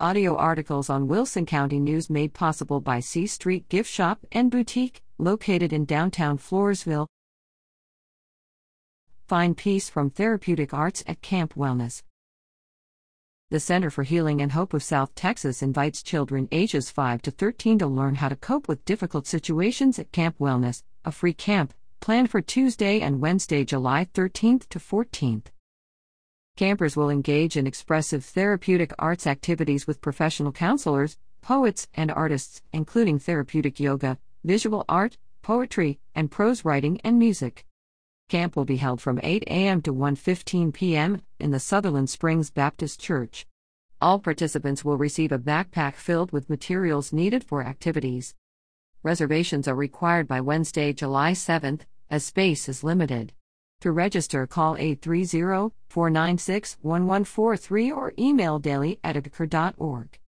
Audio articles on Wilson County News made possible by C Street Gift Shop and Boutique, located in downtown Floresville. Find peace from therapeutic arts at Camp Wellness. The Center for Healing and Hope of South Texas invites children ages 5 to 13 to learn how to cope with difficult situations at Camp Wellness, a free camp planned for Tuesday and Wednesday, July 13th to 14th. Campers will engage in expressive therapeutic arts activities with professional counselors, poets, and artists, including therapeutic yoga, visual art, poetry, and prose writing and music. Camp will be held from 8 a.m. to 1:15 p.m. in the Sutherland Springs Baptist Church. All participants will receive a backpack filled with materials needed for activities. Reservations are required by Wednesday, July 7th, as space is limited. To register, call 830 496 1143 or email daily at.